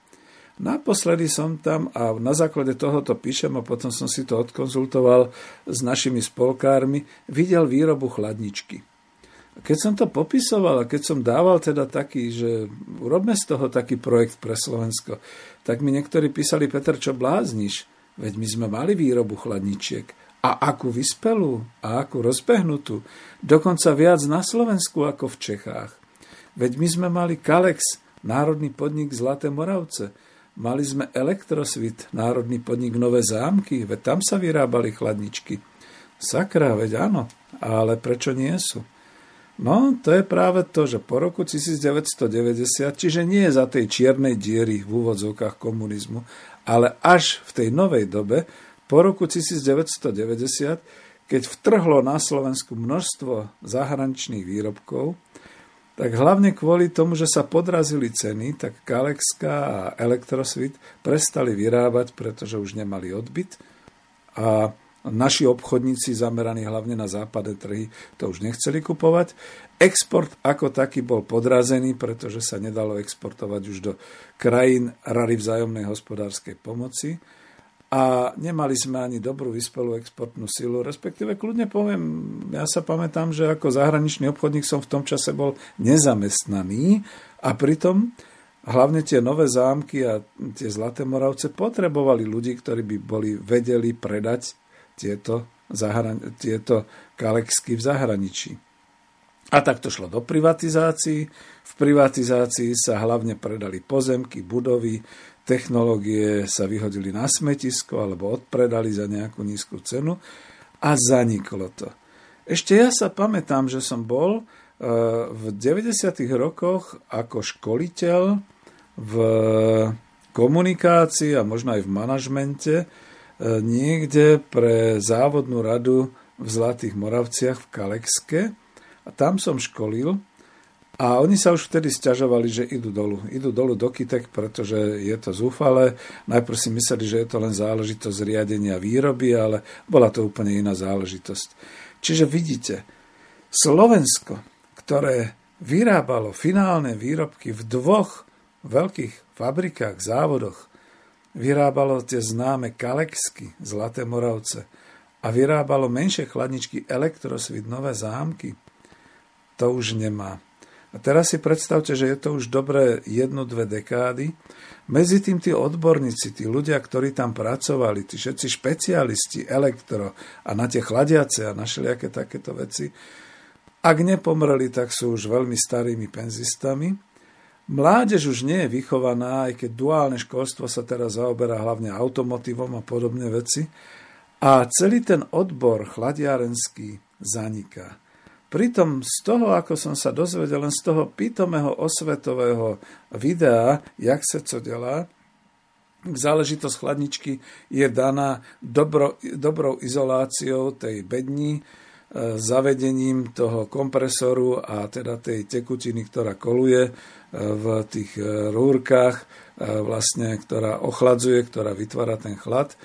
Naposledy som tam a na základe tohoto píšem a potom som si to odkonzultoval s našimi spolkármi, videl výrobu chladničky. Keď som to popisoval a keď som dával teda taký, že urobme z toho taký projekt pre Slovensko, tak mi niektorí písali, Peter, čo blázniš? Veď my sme mali výrobu chladničiek. A akú vyspelú a akú rozbehnutú. Dokonca viac na Slovensku ako v Čechách. Veď my sme mali Kalex, národný podnik Zlaté Moravce. Mali sme Elektrosvit, národný podnik Nové zámky, veď tam sa vyrábali chladničky. Sakra, veď áno, ale prečo nie sú? No, to je práve to, že po roku 1990, čiže nie za tej čiernej diery v úvodzovkách komunizmu, ale až v tej novej dobe, po roku 1990, keď vtrhlo na Slovensku množstvo zahraničných výrobkov, tak hlavne kvôli tomu, že sa podrazili ceny, tak Kalexka a Elektrosvit prestali vyrábať, pretože už nemali odbyt. A Naši obchodníci zameraní hlavne na západné trhy to už nechceli kupovať. Export ako taký bol podrazený, pretože sa nedalo exportovať už do krajín rary vzájomnej hospodárskej pomoci a nemali sme ani dobrú vyspelú exportnú silu, respektíve kľudne poviem, ja sa pamätám, že ako zahraničný obchodník som v tom čase bol nezamestnaný a pritom hlavne tie nové zámky a tie Zlaté Moravce potrebovali ľudí, ktorí by boli vedeli predať tieto, zahran- tieto kalexky v zahraničí. A tak to šlo do privatizácií. V privatizácii sa hlavne predali pozemky, budovy, technológie sa vyhodili na smetisko alebo odpredali za nejakú nízku cenu a zaniklo to. Ešte ja sa pamätám, že som bol e, v 90. rokoch ako školiteľ v komunikácii a možno aj v manažmente niekde pre závodnú radu v Zlatých Moravciach v Kalexke a tam som školil a oni sa už vtedy stiažovali, že idú dolu. Idú dolu do Kitek, pretože je to zúfale. Najprv si mysleli, že je to len záležitosť riadenia výroby, ale bola to úplne iná záležitosť. Čiže vidíte, Slovensko, ktoré vyrábalo finálne výrobky v dvoch veľkých fabrikách, závodoch, vyrábalo tie známe Kalexky, Zlaté Moravce a vyrábalo menšie chladničky Elektrosvit, Nové zámky, to už nemá. A teraz si predstavte, že je to už dobré jednu, dve dekády. Medzi tým tí odborníci, tí ľudia, ktorí tam pracovali, tí všetci špecialisti, elektro a na tie chladiace a na všelijaké takéto veci, Ak nepomreli, tak sú už veľmi starými penzistami. Mládež už nie je vychovaná, aj keď duálne školstvo sa teraz zaoberá hlavne automotivom a podobné veci. A celý ten odbor chladiarenský zaniká. Pritom z toho, ako som sa dozvedel, len z toho pítomého osvetového videa, jak sa co delá, záležitosť chladničky je daná dobro, dobrou izoláciou tej bední, zavedením toho kompresoru a teda tej tekutiny, ktorá koluje e, v tých e, rúrkach, vlastne, ktorá ochladzuje, ktorá vytvára ten chlad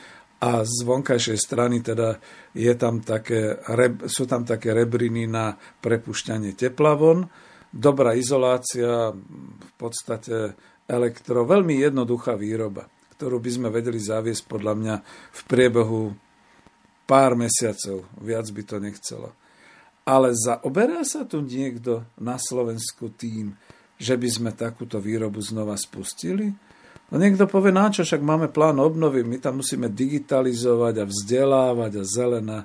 a z vonkajšej strany teda je tam také, sú tam také rebriny na prepušťanie tepla von. Dobrá izolácia, v podstate elektro, veľmi jednoduchá výroba, ktorú by sme vedeli zaviesť podľa mňa v priebehu pár mesiacov. Viac by to nechcelo. Ale zaoberá sa tu niekto na Slovensku tým, že by sme takúto výrobu znova spustili? No niekto povie, na čo, však máme plán obnovy, my tam musíme digitalizovať a vzdelávať a zelená.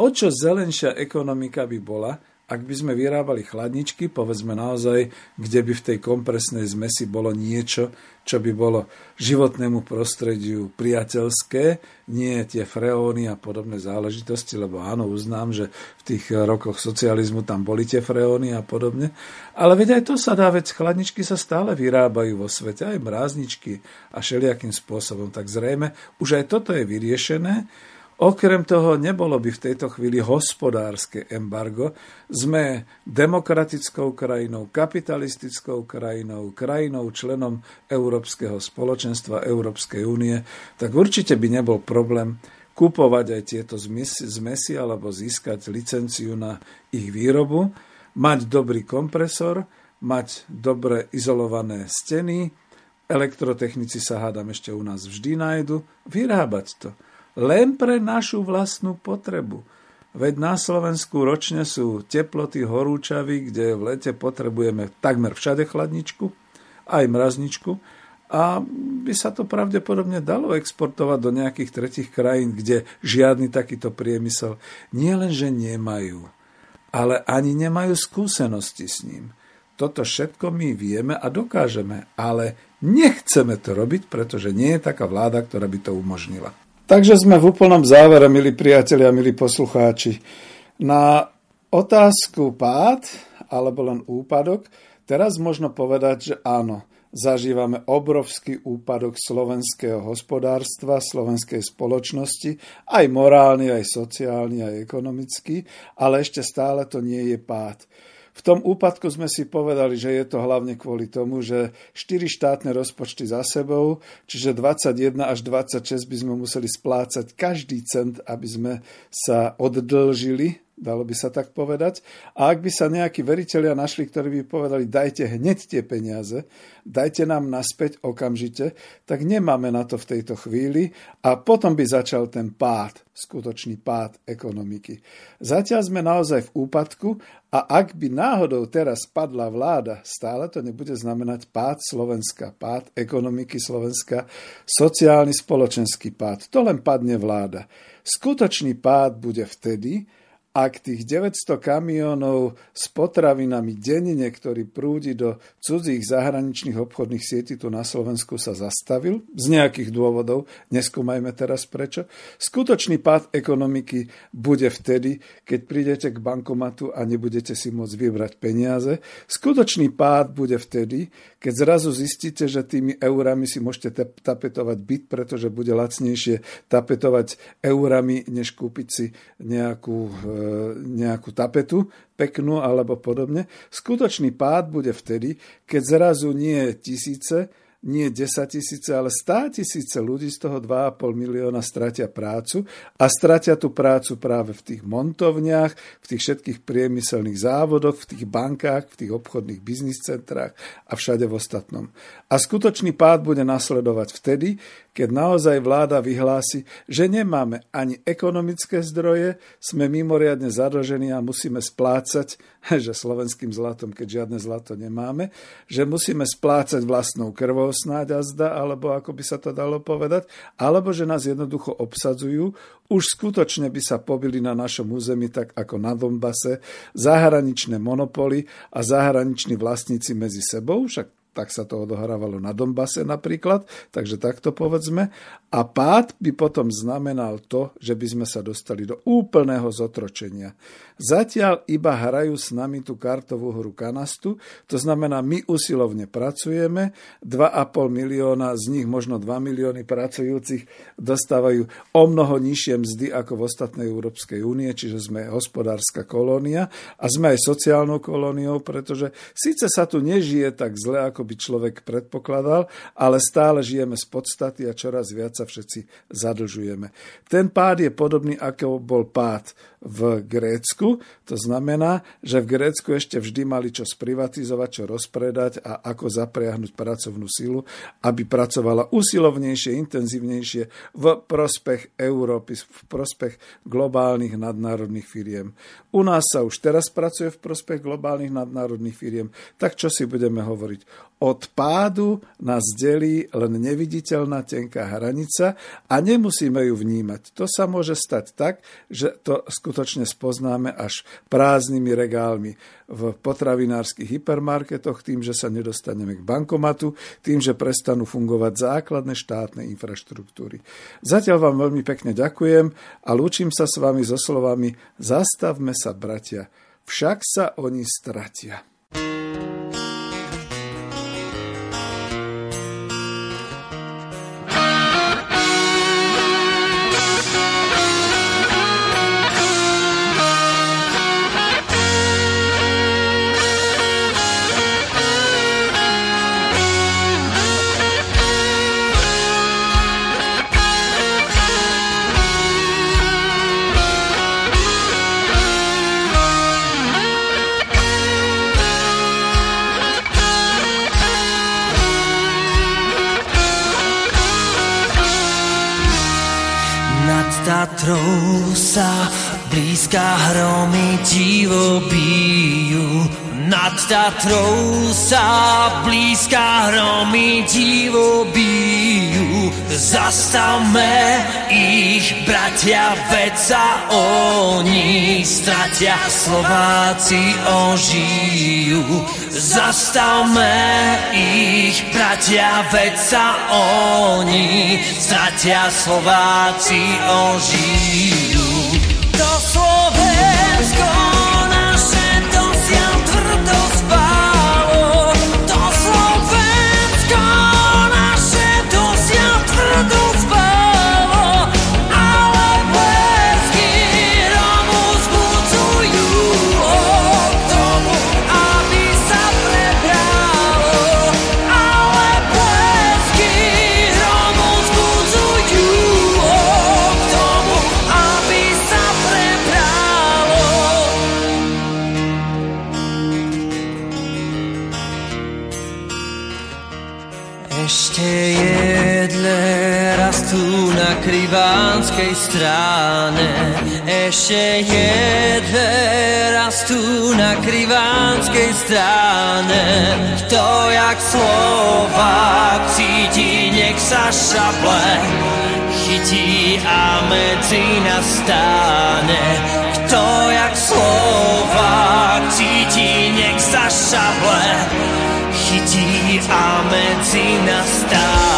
O čo zelenšia ekonomika by bola, ak by sme vyrábali chladničky, povedzme naozaj, kde by v tej kompresnej zmesi bolo niečo, čo by bolo životnému prostrediu priateľské, nie tie freóny a podobné záležitosti, lebo áno, uznám, že v tých rokoch socializmu tam boli tie freóny a podobne. Ale veď aj to sa dá, veď chladničky sa stále vyrábajú vo svete, aj mrázničky a všelijakým spôsobom. Tak zrejme už aj toto je vyriešené Okrem toho nebolo by v tejto chvíli hospodárske embargo. Sme demokratickou krajinou, kapitalistickou krajinou, krajinou členom Európskeho spoločenstva, Európskej únie, tak určite by nebol problém kupovať aj tieto zmesi alebo získať licenciu na ich výrobu, mať dobrý kompresor, mať dobre izolované steny, elektrotechnici sa hádam ešte u nás vždy nájdu, vyrábať to len pre našu vlastnú potrebu. Veď na Slovensku ročne sú teploty horúčavy, kde v lete potrebujeme takmer všade chladničku, aj mrazničku, a by sa to pravdepodobne dalo exportovať do nejakých tretich krajín, kde žiadny takýto priemysel nie len, že nemajú, ale ani nemajú skúsenosti s ním. Toto všetko my vieme a dokážeme, ale nechceme to robiť, pretože nie je taká vláda, ktorá by to umožnila. Takže sme v úplnom závere, milí priatelia, milí poslucháči. Na otázku pád alebo len úpadok, teraz možno povedať, že áno, zažívame obrovský úpadok slovenského hospodárstva, slovenskej spoločnosti, aj morálny, aj sociálny, aj ekonomický, ale ešte stále to nie je pád. V tom úpadku sme si povedali, že je to hlavne kvôli tomu, že 4 štátne rozpočty za sebou, čiže 21 až 26 by sme museli splácať každý cent, aby sme sa oddlžili dalo by sa tak povedať. A ak by sa nejakí veriteľia našli, ktorí by povedali, dajte hneď tie peniaze, dajte nám naspäť okamžite, tak nemáme na to v tejto chvíli a potom by začal ten pád, skutočný pád ekonomiky. Zatiaľ sme naozaj v úpadku a ak by náhodou teraz padla vláda, stále to nebude znamenať pád Slovenska, pád ekonomiky Slovenska, sociálny spoločenský pád. To len padne vláda. Skutočný pád bude vtedy, ak tých 900 kamionov s potravinami denne, ktorý prúdi do cudzích zahraničných obchodných sietí tu na Slovensku sa zastavil, z nejakých dôvodov, neskúmajme teraz prečo, skutočný pád ekonomiky bude vtedy, keď prídete k bankomatu a nebudete si môcť vybrať peniaze. Skutočný pád bude vtedy, keď zrazu zistíte, že tými eurami si môžete tapetovať byt, pretože bude lacnejšie tapetovať eurami, než kúpiť si nejakú e, nejakú tapetu peknú alebo podobne. Skutočný pád bude vtedy, keď zrazu nie tisíce, nie 10 tisíce, ale 100 tisíce ľudí z toho 2,5 milióna stratia prácu a stratia tú prácu práve v tých montovniach, v tých všetkých priemyselných závodoch, v tých bankách, v tých obchodných biznis centrách a všade v ostatnom. A skutočný pád bude nasledovať vtedy, keď naozaj vláda vyhlási, že nemáme ani ekonomické zdroje, sme mimoriadne zadlžení a musíme splácať, že slovenským zlatom, keď žiadne zlato nemáme, že musíme splácať vlastnou krvou snáď a zda, alebo ako by sa to dalo povedať, alebo že nás jednoducho obsadzujú, už skutočne by sa pobili na našom území tak ako na Donbase zahraničné monopoly a zahraniční vlastníci medzi sebou, však tak sa to odohrávalo na Donbase napríklad, takže takto povedzme. A pád by potom znamenal to, že by sme sa dostali do úplného zotročenia. Zatiaľ iba hrajú s nami tú kartovú hru kanastu, to znamená, my usilovne pracujeme, 2,5 milióna, z nich možno 2 milióny pracujúcich dostávajú o mnoho nižšie mzdy ako v ostatnej Európskej únie, čiže sme hospodárska kolónia a sme aj sociálnou kolóniou, pretože síce sa tu nežije tak zle, ako by človek predpokladal, ale stále žijeme z podstaty a čoraz viac sa všetci zadlžujeme. Ten pád je podobný, ako bol pád v Grécku. To znamená, že v Grécku ešte vždy mali čo sprivatizovať, čo rozpredať a ako zapriahnuť pracovnú silu, aby pracovala usilovnejšie, intenzívnejšie v prospech Európy, v prospech globálnych nadnárodných firiem. U nás sa už teraz pracuje v prospech globálnych nadnárodných firiem, tak čo si budeme hovoriť? Od pádu nás delí len neviditeľná tenká hranica a nemusíme ju vnímať. To sa môže stať tak, že to skutočne spoznáme až prázdnymi regálmi v potravinárskych hypermarketoch, tým, že sa nedostaneme k bankomatu, tým, že prestanú fungovať základné štátne infraštruktúry. Zatiaľ vám veľmi pekne ďakujem a lúčim sa s vami so slovami Zastavme sa, bratia, však sa oni stratia. Tatrou sa blízka hromy divo bijú. Zastavme ich, bratia, veď sa oni stratia, Slováci ožijú. Zastavme ich, bratia, veď sa oni stratia, Slováci ožijú. To Slovensko krivánskej strane. Ešte jedné raz tu na krivánskej strane. Kto jak Slovák cíti, nech sa šaple. Chytí a medzi nás stáne kto jak Slovák cíti, nech sa šaple. Chytí a medzi nás stáne